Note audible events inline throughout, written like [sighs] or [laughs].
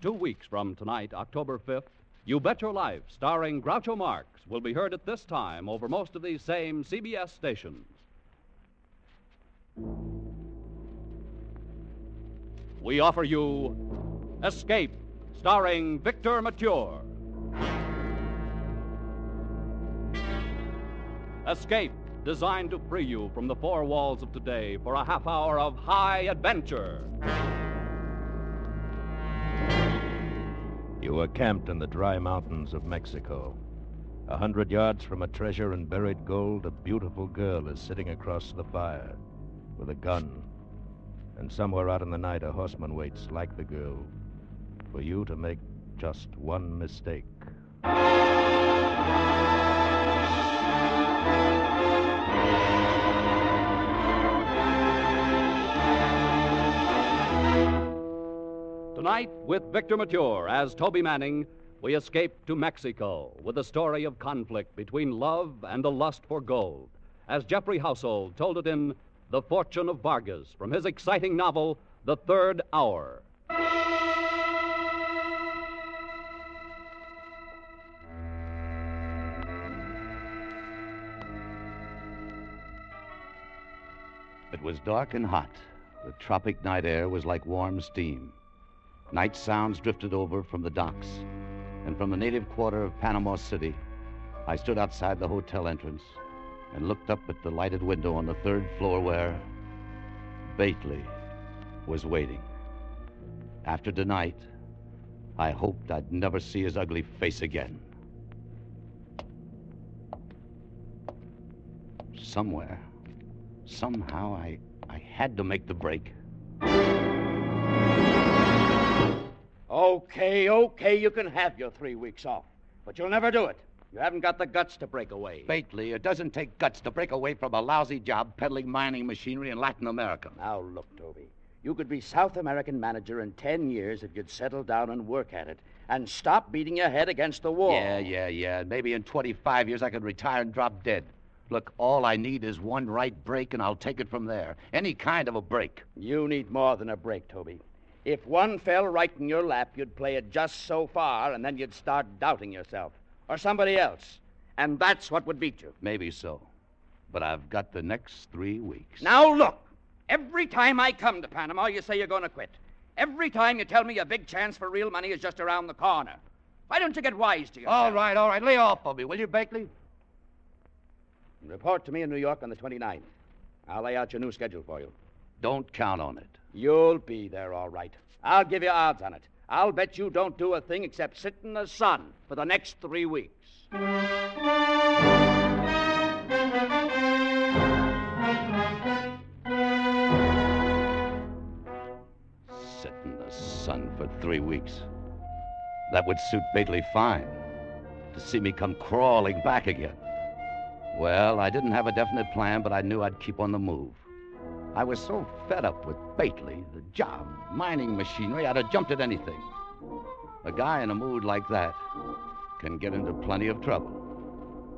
Two weeks from tonight, October 5th, You Bet Your Life, starring Groucho Marx, will be heard at this time over most of these same CBS stations. We offer you Escape, starring Victor Mature. Escape, designed to free you from the four walls of today for a half hour of high adventure. You are camped in the dry mountains of Mexico. A hundred yards from a treasure in buried gold, a beautiful girl is sitting across the fire with a gun. And somewhere out in the night, a horseman waits, like the girl, for you to make just one mistake. Tonight, with Victor Mature as Toby Manning, we escape to Mexico with a story of conflict between love and the lust for gold, as Geoffrey Household told it in The Fortune of Vargas from his exciting novel, The Third Hour. It was dark and hot. The tropic night air was like warm steam. Night sounds drifted over from the docks. And from the native quarter of Panama City, I stood outside the hotel entrance and looked up at the lighted window on the third floor where Bately was waiting. After tonight, I hoped I'd never see his ugly face again. Somewhere, somehow, I, I had to make the break. Okay, okay, you can have your three weeks off. But you'll never do it. You haven't got the guts to break away. Bately, it doesn't take guts to break away from a lousy job peddling mining machinery in Latin America. Now, look, Toby. You could be South American manager in ten years if you'd settle down and work at it and stop beating your head against the wall. Yeah, yeah, yeah. Maybe in 25 years I could retire and drop dead. Look, all I need is one right break, and I'll take it from there. Any kind of a break. You need more than a break, Toby. If one fell right in your lap, you'd play it just so far, and then you'd start doubting yourself. Or somebody else. And that's what would beat you. Maybe so. But I've got the next three weeks. Now, look. Every time I come to Panama, you say you're going to quit. Every time you tell me a big chance for real money is just around the corner. Why don't you get wise to yourself? All right, all right. Lay off of me, will you, Bately? Report to me in New York on the 29th. I'll lay out your new schedule for you. Don't count on it. You'll be there, all right. I'll give you odds on it. I'll bet you don't do a thing except sit in the sun for the next three weeks. Sit in the sun for three weeks. That would suit Bately fine. To see me come crawling back again. Well, I didn't have a definite plan, but I knew I'd keep on the move. I was so fed up with Bately, the job, mining machinery, I'd have jumped at anything. A guy in a mood like that can get into plenty of trouble.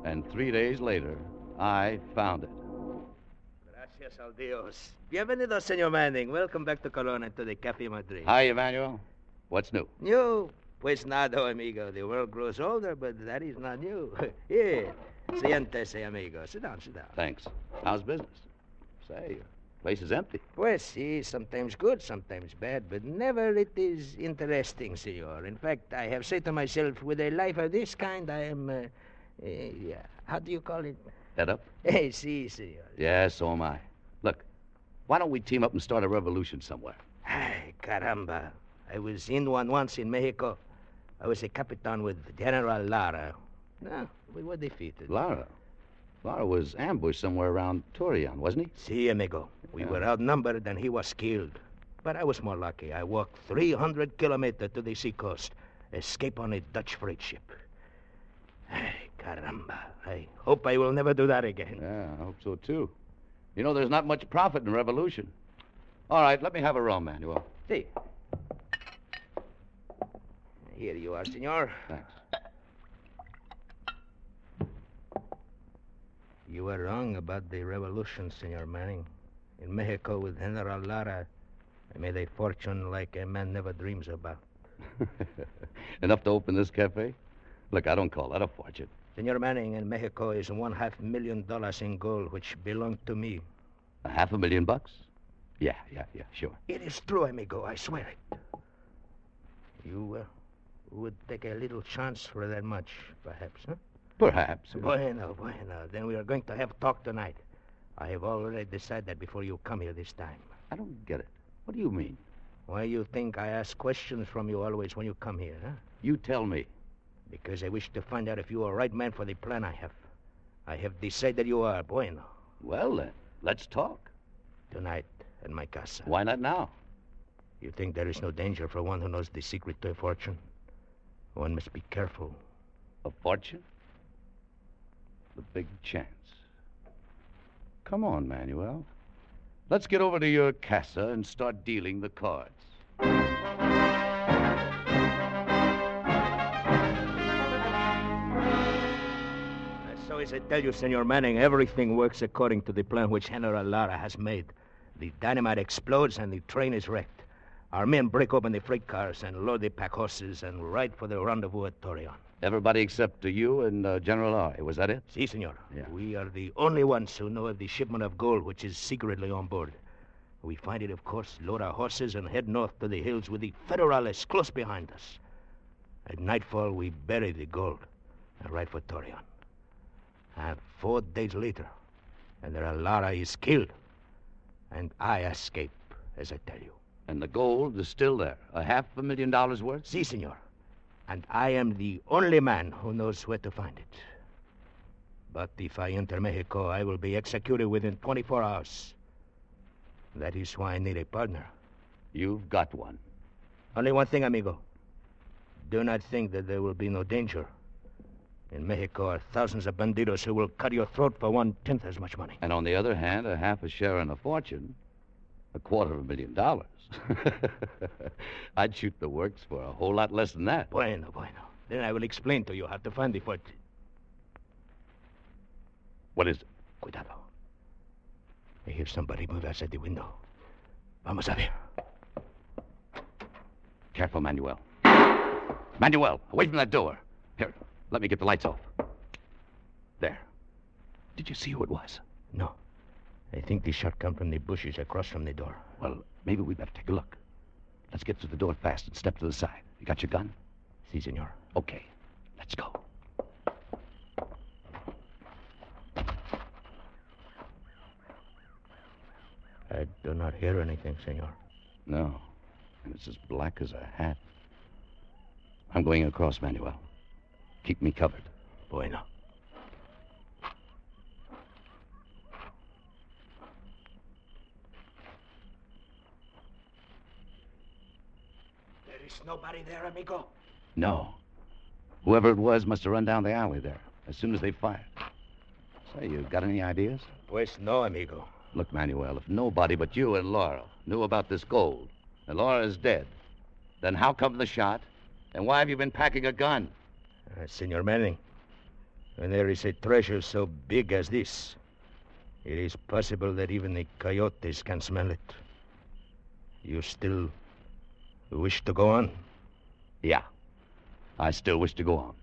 And three days later, I found it. Gracias al Dios. Bienvenido, Senor Manning. Welcome back to Colon to the Cafe Madrid. Hi, Emmanuel. What's new? New? Pues nada, amigo. The world grows older, but that is not new. [laughs] Here. Siéntese, amigo. Sit down, sit down. Thanks. How's business? Say, Place is empty. Pues, see, sometimes good, sometimes bad, but never it is interesting, senor. In fact, I have said to myself, with a life of this kind, I am, uh, uh, yeah, how do you call it? Head up? Hey, [laughs] si, senor. Yeah, so am I. Look, why don't we team up and start a revolution somewhere? Ay, caramba. I was in one once in Mexico. I was a capitan with General Lara. No, we were defeated. Lara. Lara was ambushed somewhere around Torreon, wasn't he? Si, amigo. We Yeah. were outnumbered and he was killed. But I was more lucky. I walked 300 kilometers to the seacoast, escape on a Dutch freight ship. Ay, caramba. I hope I will never do that again. Yeah, I hope so too. You know, there's not much profit in revolution. All right, let me have a rum, Manuel. Si. Here you are, senor. Thanks. You were wrong about the revolution, Senor Manning. In Mexico with General Lara, I made a fortune like a man never dreams about. [laughs] Enough to open this cafe? Look, I don't call that a fortune. Senor Manning, in Mexico is one half million dollars in gold, which belonged to me. A half a million bucks? Yeah, yeah, yeah, sure. It is true, amigo. I swear it. You uh, would take a little chance for that much, perhaps, huh? Perhaps. Bueno, bueno. Then we are going to have a talk tonight. I have already decided that before you come here this time. I don't get it. What do you mean? Why you think I ask questions from you always when you come here, huh? You tell me. Because I wish to find out if you are the right man for the plan I have. I have decided that you are. Bueno. Well, then, let's talk. Tonight at my casa. Why not now? You think there is no danger for one who knows the secret to a fortune? One must be careful. A fortune? The big chance. Come on, Manuel. Let's get over to your casa and start dealing the cards. So as I tell you, Senor Manning, everything works according to the plan which General Lara has made. The dynamite explodes and the train is wrecked. Our men break open the freight cars and load the pack horses and ride for the rendezvous at Torreon. Everybody except uh, you and uh, General Ari. Was that it? Si, senor. Yeah. We are the only ones who know of the shipment of gold which is secretly on board. We find it, of course, load our horses and head north to the hills with the Federales close behind us. At nightfall, we bury the gold and ride for Torreon. And four days later, General Lara is killed, and I escape, as I tell you. And the gold is still there. A half a million dollars worth? Si, senor. And I am the only man who knows where to find it. But if I enter Mexico, I will be executed within 24 hours. That is why I need a partner. You've got one. Only one thing, amigo. Do not think that there will be no danger. In Mexico are thousands of bandidos who will cut your throat for one tenth as much money. And on the other hand, a half a share in a fortune, a quarter of a million dollars. [laughs] I'd shoot the works for a whole lot less than that. Bueno, bueno. Then I will explain to you how to find the fortune. What is it? Cuidado. I hear somebody move outside the window. Vamos a ver. Careful, Manuel. Manuel, away from that door. Here, let me get the lights off. There. Did you see who it was? No. I think the shot come from the bushes across from the door. Well, maybe we better take a look. Let's get to the door fast and step to the side. You got your gun? Si, senor. Okay, let's go. I do not hear anything, senor. No, and it's as black as a hat. I'm going across, Manuel. Keep me covered. Bueno. There is nobody there, amigo. No. Whoever it was must have run down the alley there as soon as they fired. Say, you got any ideas? Pues no, amigo. Look, Manuel, if nobody but you and Lara knew about this gold, and Lara is dead, then how come the shot? And why have you been packing a gun? Uh, Senor Manning, when there is a treasure so big as this, it is possible that even the coyotes can smell it. You still wish to go on? Yeah. I still wish to go on.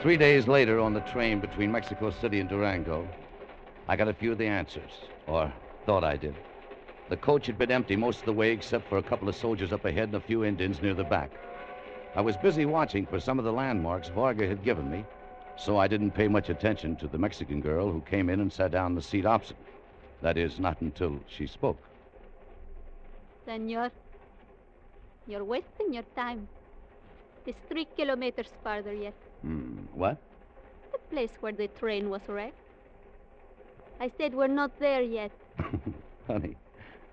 Three days later, on the train between Mexico City and Durango, I got a few of the answers, or thought I did. The coach had been empty most of the way except for a couple of soldiers up ahead and a few Indians near the back. I was busy watching for some of the landmarks Vargas had given me, so I didn't pay much attention to the Mexican girl who came in and sat down in the seat opposite. That is, not until she spoke. Senor, you're wasting your time. It's three kilometers farther yet. Hmm, what? The place where the train was wrecked. I said we're not there yet. [laughs] Honey,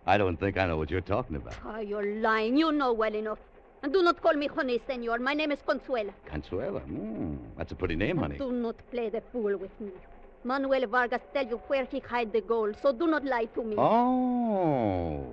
I don't think I know what you're talking about. Oh, you're lying. You know well enough. And do not call me honey, senor. My name is Consuela. Consuela? Hmm, that's a pretty name, honey. Do not play the fool with me. Manuel Vargas tell you where he hide the gold, so do not lie to me. Oh,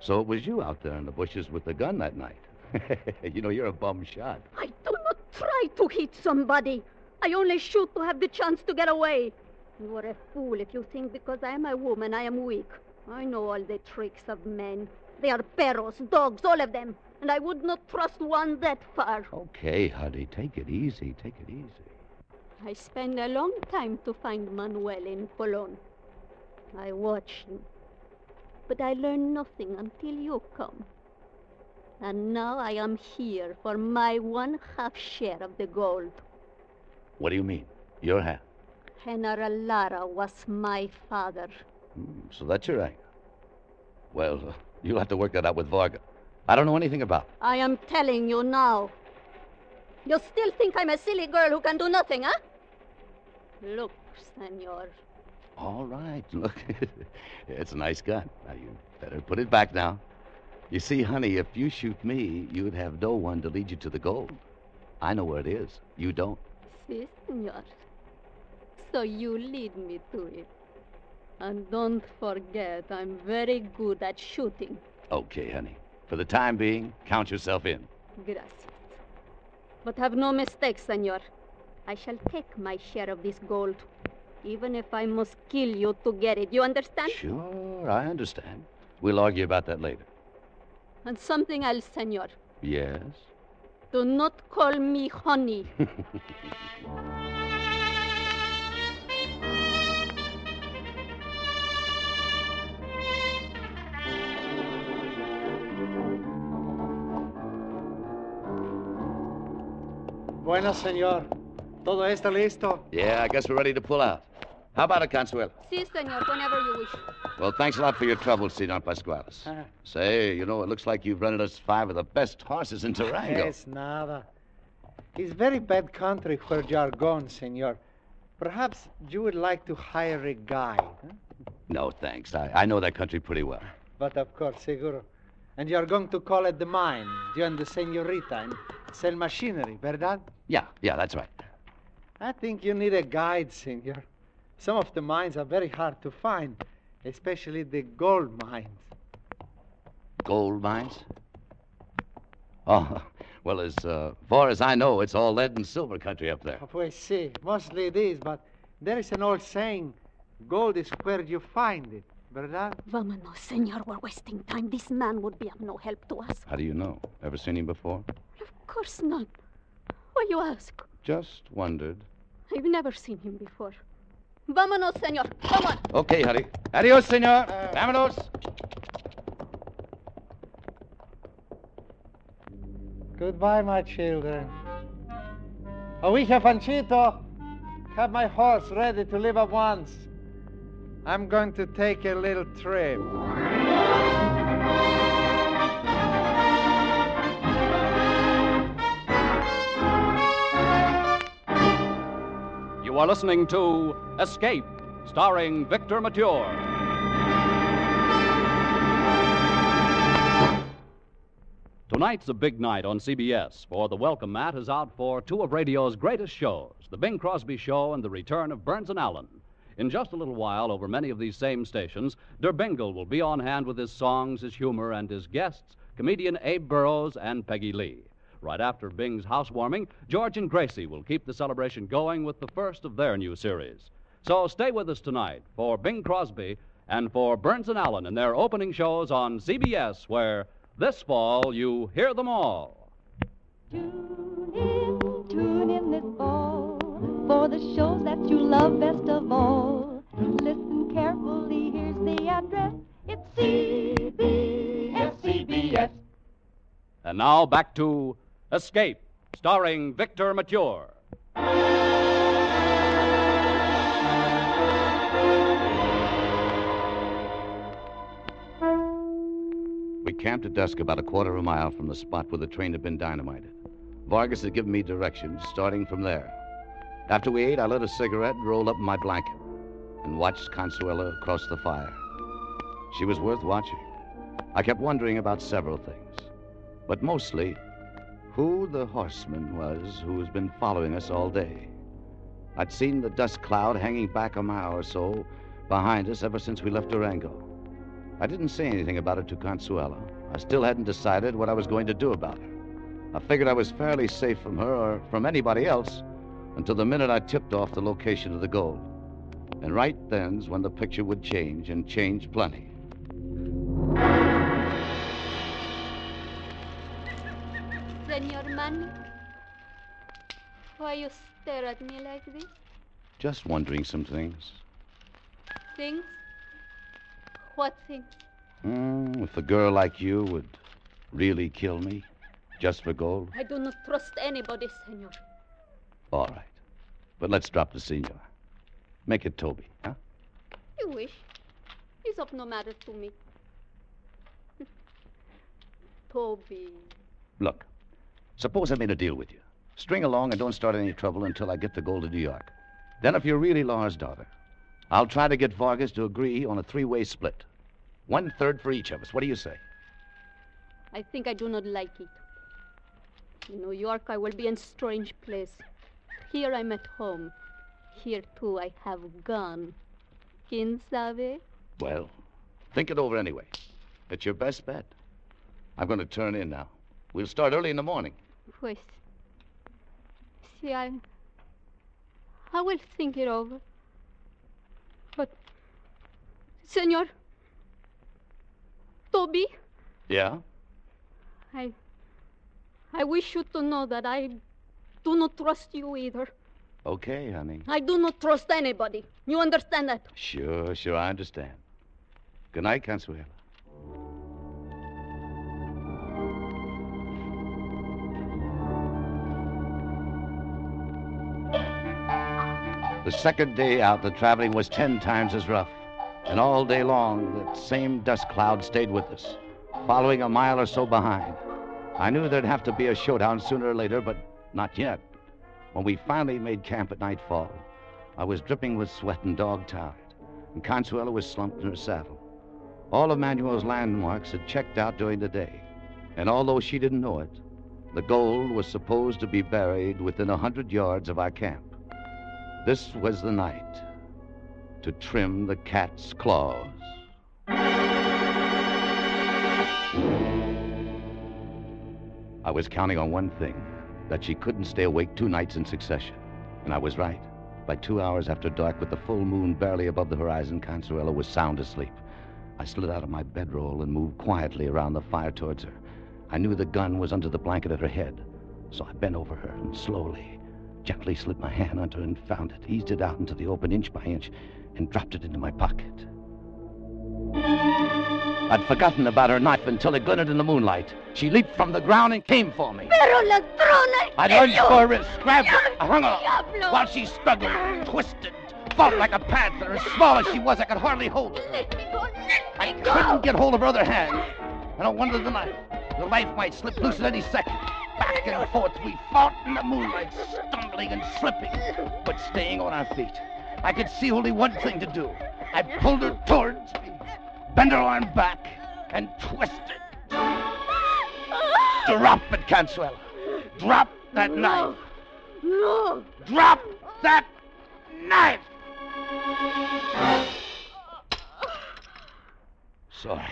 so it was you out there in the bushes with the gun that night. [laughs] you know, you're a bum shot. I do not try to hit somebody. I only shoot to have the chance to get away. You are a fool if you think because I am a woman I am weak. I know all the tricks of men. They are perros, dogs, all of them. And I would not trust one that far. Okay, honey, take it easy. Take it easy. I spend a long time to find Manuel in Colon. I watch him. But I learn nothing until you come. And now I am here for my one half share of the gold. What do you mean? Your half? General Lara was my father. Hmm, so that's your angle. Well, uh, [laughs] you'll have to work that out with Vargas. I don't know anything about it. I am telling you now. You still think I'm a silly girl who can do nothing, huh? Look, senor. All right, [laughs] look. it's a nice gun. Now, you better put it back now. You see, honey, if you shoot me, you'd have no one to lead you to the gold. I know where it is. You don't. Si, senor. So you lead me to it. And don't forget, I'm very good at shooting. Okay, honey. For the time being, count yourself in. Gracias. But have no mistake, senor. I shall take my share of this gold, even if I must kill you to get it. You understand? Sure, I understand. We'll argue about that later. And something else, senor. Yes? Do not call me honey. [laughs] Bueno, señor. Todo está listo. Yeah, I guess we're ready to pull out. How about it, Consuelo? si, senor, whenever you wish. Well, thanks a lot for your trouble, Senor Pasquales. Ah. Say, you know, it looks like you've rented us five of the best horses in Durango. Es nada. It's very bad country where you are going, senor. Perhaps you would like to hire a guide. huh? No, thanks. I, I know that country pretty well. But of course, seguro. And you are going to call at the mine, you and the senorita, and sell machinery, verdad? Yeah, yeah, that's right. I think you need a guide, senor. Some of the mines are very hard to find, especially the gold mines. Gold mines? Oh, [laughs] well, as uh, far as I know, it's all lead and silver country up there. Pues sí, mostly it is, but there is an old saying, gold is where you find it, verdad? Vámonos, senor. We're wasting time. This man would be of no help to us. How do you know? Ever seen him before? Of course not. Why you ask? Just wondered. I've never seen him before. Vámonos, senor. Come on. Okay, honey. Adios, senor. Vámonos. Goodbye, my children. Oija Fanchito, have my horse ready to leave at once. I'm going to take a little trip. Are listening to Escape, starring Victor Mature. Tonight's a big night on CBS, for the welcome mat is out for two of radio's greatest shows The Bing Crosby Show and the return of Burns and Allen. In just a little while, over many of these same stations, Der Bingle will be on hand with his songs, his humor, and his guests, comedian Abe Burrows and Peggy Lee. Right after Bing's housewarming, George and Gracie will keep the celebration going with the first of their new series. So stay with us tonight for Bing Crosby and for Burns and Allen in their opening shows on CBS, where this fall you hear them all. Tune in, tune in this fall for the shows that you love best of all. Listen carefully, here's the address. It's CBS. CBS. And now back to Escape, starring Victor Mature. We camped at dusk about a quarter of a mile from the spot where the train had been dynamited. Vargas had given me directions, starting from there. After we ate, I lit a cigarette and rolled up in my blanket and watched Consuela across the fire. She was worth watching. I kept wondering about several things, but mostly who the horseman was who has been following us all day. I'd seen the dust cloud hanging back a mile or so behind us ever since we left Durango. I didn't say anything about it to Consuela. I still hadn't decided what I was going to do about her. I figured I was fairly safe from her or from anybody else until the minute I tipped off the location of the gold. And right then's when the picture would change and change plenty. Senor why you stare at me like this? Just wondering some things. Things? What things? Hmm, if a girl like you would really kill me just for gold, I do not trust anybody, senor. all right. But let's drop the senor. Make it Toby, huh? You wish. It's of no matter to me. [laughs] Toby. Look, suppose I made a deal with you. String along and don't start any trouble until I get the gold to New York. Then, if you're really Lara's daughter, I'll try to get Vargas to agree on a three way split. One third for each of us. What do you say? I think I do not like it. In New York, I will be in strange place. Here I'm at home. Here, too, I have gone. Quien sabe? Well, think it over anyway. It's your best bet. I'm going to turn in now. We'll start early in the morning. Pues. See, I. I will think it over. But. Senor. Toby, Yeah? I. I wish you to know that I do not trust you either. Okay, honey. I do not trust anybody. You understand that? Sure, sure, I understand. Good night, Consuela. The second day out, the traveling was ten times as rough. And all day long, that same dust cloud stayed with us, following a mile or so behind. I knew there'd have to be a showdown sooner or later, but not yet. When we finally made camp at nightfall, I was dripping with sweat and dog tired, and Consuela was slumped in her saddle. All of Manuel's landmarks had checked out during the day, and although she didn't know it, the gold was supposed to be buried within a hundred yards of our camp. This was the night to trim the cat's claws. I was counting on one thing that she couldn't stay awake two nights in succession. And I was right. By two hours after dark, with the full moon barely above the horizon, Consuela was sound asleep. I slid out of my bedroll and moved quietly around the fire towards her. I knew the gun was under the blanket at her head, so I bent over her and slowly, gently slid my hand under and found it, eased it out into the open inch by inch, and dropped it into my pocket. I'd forgotten about her knife until it glinted in the moonlight. She leaped from the ground and came for me. Pero ladrona! I lunged for her and grabbed her. I hung her while she struggled, twisted, fought like a panther. As small as she was, I could hardly hold her. Let me go! Let I couldn't go! get hold of her other hand. And I wondered the knife. The knife might slip loose at any second. Back and forth we fought in the moonlight, stumbling and slipping, but staying on our feet. I could see only one thing to do. I pulled her towards me, bent her arm back, and twisted. Drop it, Consuela. Drop that knife. No! Drop that knife. Sorry.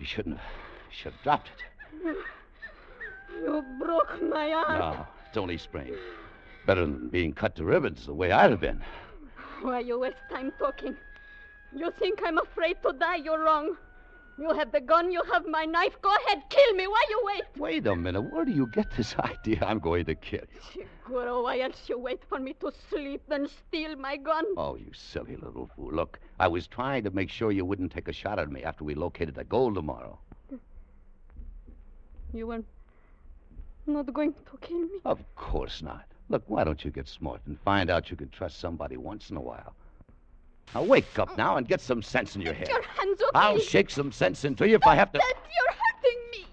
You shouldn't have. You should have dropped it. You broke my arm. No, it's only sprained. Better than being cut to ribbons the way I'd have been. Why you waste time talking? You think I'm afraid to die? You're wrong. You have the gun, you have my knife. Go ahead, kill me. Why you wait? Wait a minute. Where do you get this [laughs] idea I'm going to kill you? Seguro, why else you wait for me to sleep, then steal my gun? Oh, you silly little fool. Look, I was trying to make sure you wouldn't take a shot at me after we located the gold tomorrow. You are not going to kill me? Of course not. Look, why don't you get smart and find out you can trust somebody once in a while? Now wake up now and get some sense in your head. Your hands off I'll me. shake some sense into you if I have to. That you're hurting me.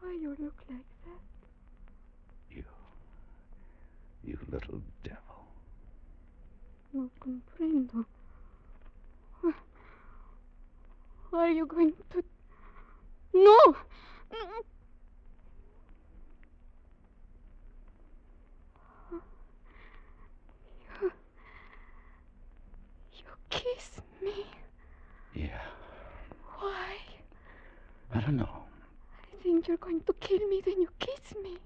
Why you look like that? You. You little devil. No comprendo. Are you going to... No! You... You kiss me. Yeah. Why? I don't know. I think you're going to kill me, then you kiss me.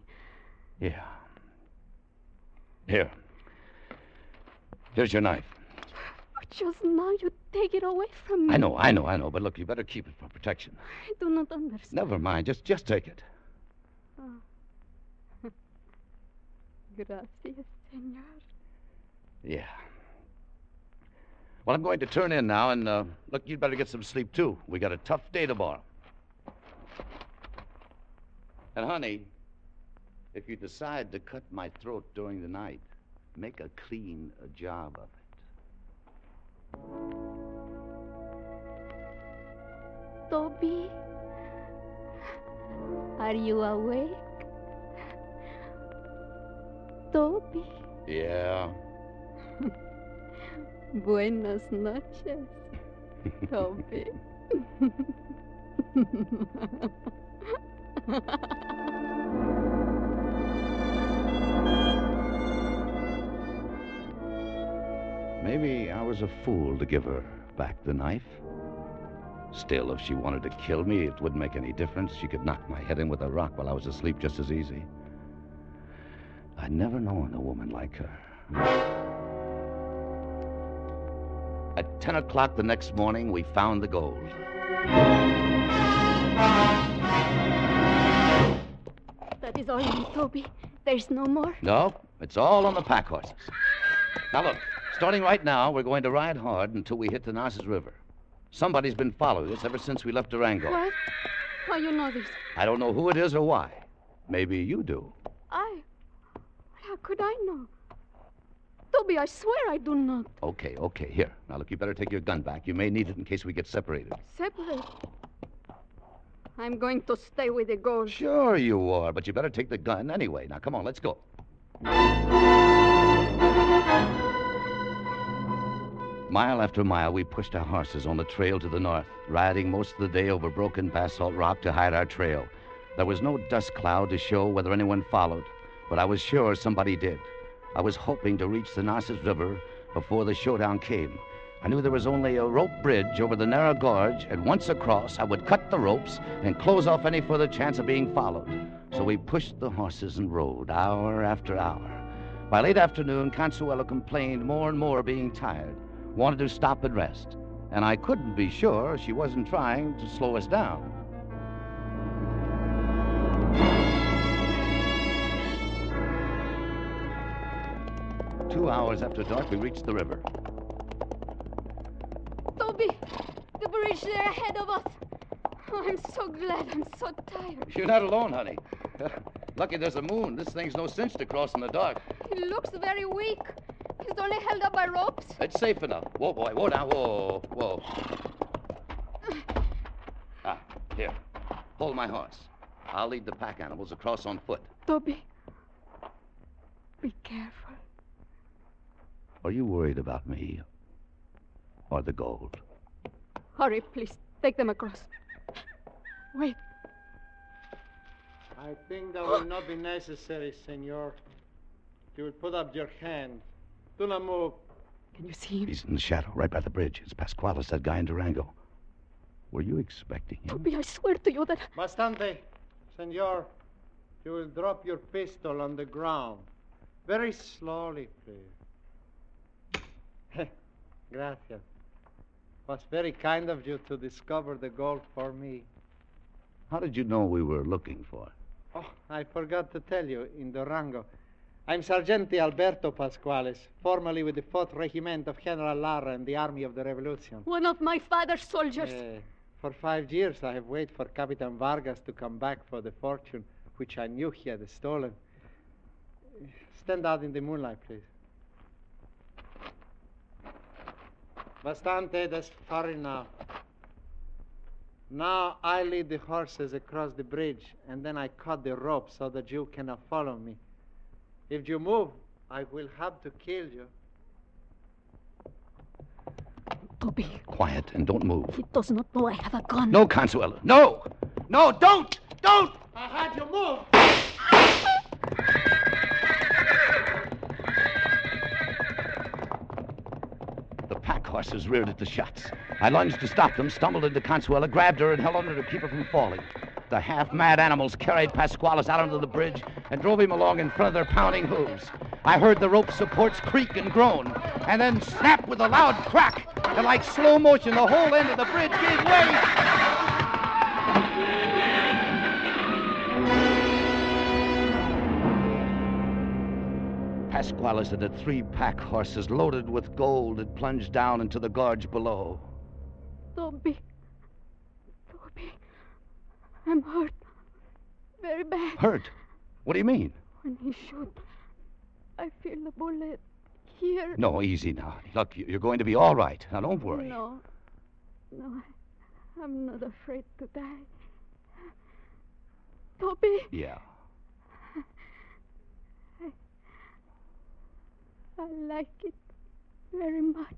Yeah. Here. Here's your knife. But just now you take it away from me. I know, I know, I know, but look, you better keep it for protection. I do not understand. Never mind. Just just take it. Oh. [laughs] Gracias, senor. Yeah. Well, I'm going to turn in now, and uh, look, you'd better get some sleep too. We got a tough day tomorrow. And honey, if you decide to cut my throat during the night, make a clean job of it. Toby, are you awake? Toby, Yeah. [laughs] buenas noches, Toby. [laughs] [laughs] Maybe I was a fool to give her back the knife. Still, if she wanted to kill me, it wouldn't make any difference. She could knock my head in with a rock while I was asleep just as easy. I'd never known a woman like her. At 10 o'clock the next morning, we found the gold. That is all, Toby. There's no more. No, it's all on the pack horses. Now, look, starting right now, we're going to ride hard until we hit the Narcissus River. Somebody's been following us ever since we left Durango. What? How you know this? I don't know who it is or why. Maybe you do. I. How could I know? Toby, I swear I do not. Okay, okay, here. Now, look, you better take your gun back. You may need it in case we get separated. Separate. I'm going to stay with the gold. Sure you are, but you better take the gun anyway. Now, come on, let's go. Mile after mile, we pushed our horses on the trail to the north, riding most of the day over broken basalt rock to hide our trail. There was no dust cloud to show whether anyone followed, but I was sure somebody did. I was hoping to reach the Narcissus River before the showdown came. I knew there was only a rope bridge over the narrow gorge, and once across, I would cut the ropes and close off any further chance of being followed. So we pushed the horses and rode hour after hour. By late afternoon, Consuelo complained more and more being tired, wanted to stop and rest, and I couldn't be sure she wasn't trying to slow us down. Two hours after dark, we reached the river. Toby, the bridge there ahead of us. Oh, I'm so glad. I'm so tired. You're not alone, honey. [laughs] Lucky there's a moon. This thing's no cinch to cross in the dark. He looks very weak. He's only held up by ropes. It's safe enough. Whoa, boy. Whoa, now. Whoa, whoa. [sighs] Ah, here. Hold my horse. I'll lead the pack animals across on foot. Toby, be careful. Are you worried about me? Or the gold? Hurry, please. Take them across. Wait. I think that will not be necessary, senor. You will put up your hand. Do not move. Can you see him? He's in the shadow, right by the bridge. It's Pasquales, that guy in Durango. Were you expecting him? Toby, I swear to you that. Bastante, senor. You will drop your pistol on the ground. Very slowly, please. [laughs] Gracias. Was very kind of you to discover the gold for me. How did you know we were looking for it? Oh, I forgot to tell you in Durango. I'm Sergeante Alberto Pasquales, formerly with the 4th Regiment of General Lara in the Army of the Revolution. One of my father's soldiers. Eh, for five years, I have waited for Capitan Vargas to come back for the fortune which I knew he had stolen. Stand out in the moonlight, please. Bastante, that's far enough. Now I lead the horses across the bridge, and then I cut the rope so that you cannot follow me. If you move, I will have to kill you. Toby, Quiet and don't move. he does not know I have a gun. No, Consuelo. No! No, don't! Don't! I had you move! The pack horses reared at the shots. I lunged to stop them, stumbled into Consuela, grabbed her, and held on her to keep her from falling. The half mad animals carried Pasquales out onto the bridge and drove him along in front of their pounding hooves. I heard the rope supports creak and groan, and then snap with a loud crack. And like slow motion, the whole end of the bridge gave way. Pasquales and the three pack horses loaded with gold had plunged down into the gorge below. Toby. Toby. I'm hurt. Very bad. Hurt? What do you mean? When he shot, I feel the bullet here. No, easy now. Look, you- you're going to be all right. Now, don't worry. No. No, I'm not afraid to die. Toby, Yeah. I, I like it very much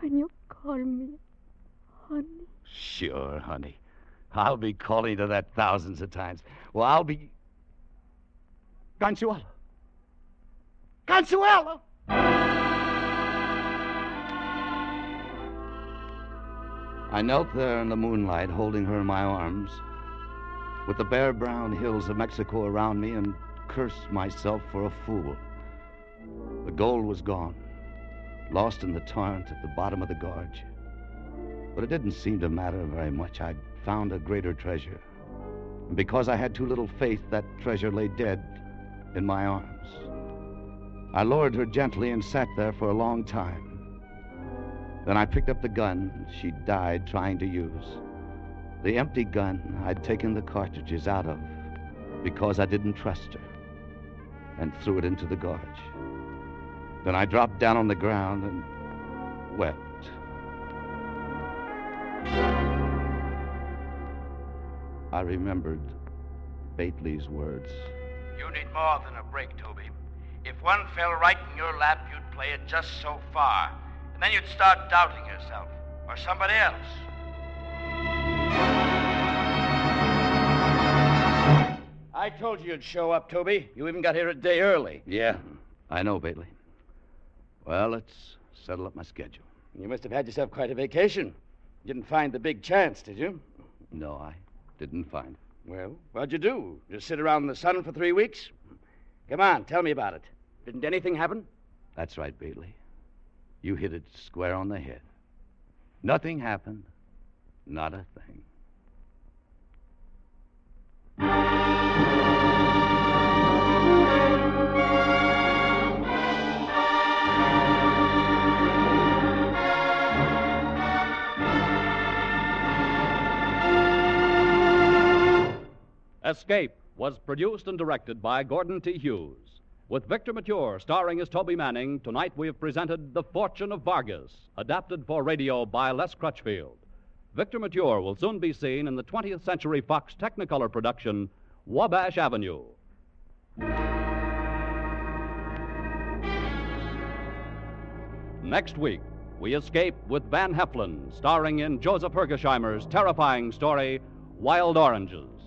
when you call me honey. Sure, honey. I'll be calling to that thousands of times. Well, I'll be. Consuelo! Consuelo! I knelt there in the moonlight, holding her in my arms, with the bare brown hills of Mexico around me, and cursed myself for a fool. The gold was gone, lost in the torrent at the bottom of the gorge. But it didn't seem to matter very much. I'd found a greater treasure. And because I had too little faith, that treasure lay dead in my arms. I lowered her gently and sat there for a long time. Then I picked up the gun she died trying to use. The empty gun I'd taken the cartridges out of because I didn't trust her and threw it into the gorge. Then I dropped down on the ground and wept. I remembered Bately's words. You need more than a break, Toby. If one fell right in your lap, you'd play it just so far. And then you'd start doubting yourself or somebody else. I told you you'd show up, Toby. You even got here a day early. Yeah, I know, Bately. Well, let's settle up my schedule. You must have had yourself quite a vacation. You didn't find the big chance, did you? No, I didn't find. Well, what'd you do? Just sit around in the sun for three weeks? Come on, tell me about it. Didn't anything happen? That's right, Bately. You hit it square on the head. Nothing happened. Not a thing. Escape was produced and directed by Gordon T. Hughes. With Victor Mature starring as Toby Manning, tonight we have presented The Fortune of Vargas, adapted for radio by Les Crutchfield. Victor Mature will soon be seen in the 20th Century Fox Technicolor production, Wabash Avenue. Next week, we escape with Van Heflin, starring in Joseph Hergesheimer's terrifying story, Wild Oranges.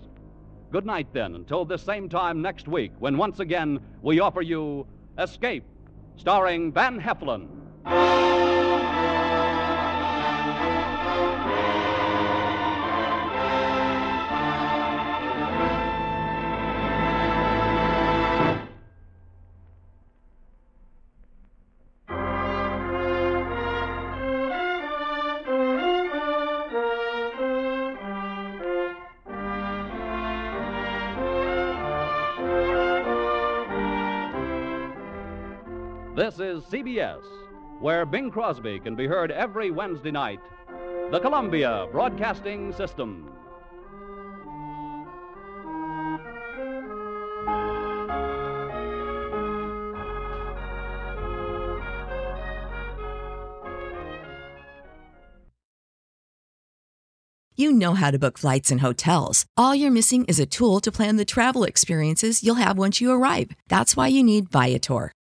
Good night, then, until this same time next week, when once again we offer you Escape, starring Van Heflin. Is CBS, where Bing Crosby can be heard every Wednesday night. The Columbia Broadcasting System. You know how to book flights and hotels. All you're missing is a tool to plan the travel experiences you'll have once you arrive. That's why you need Viator.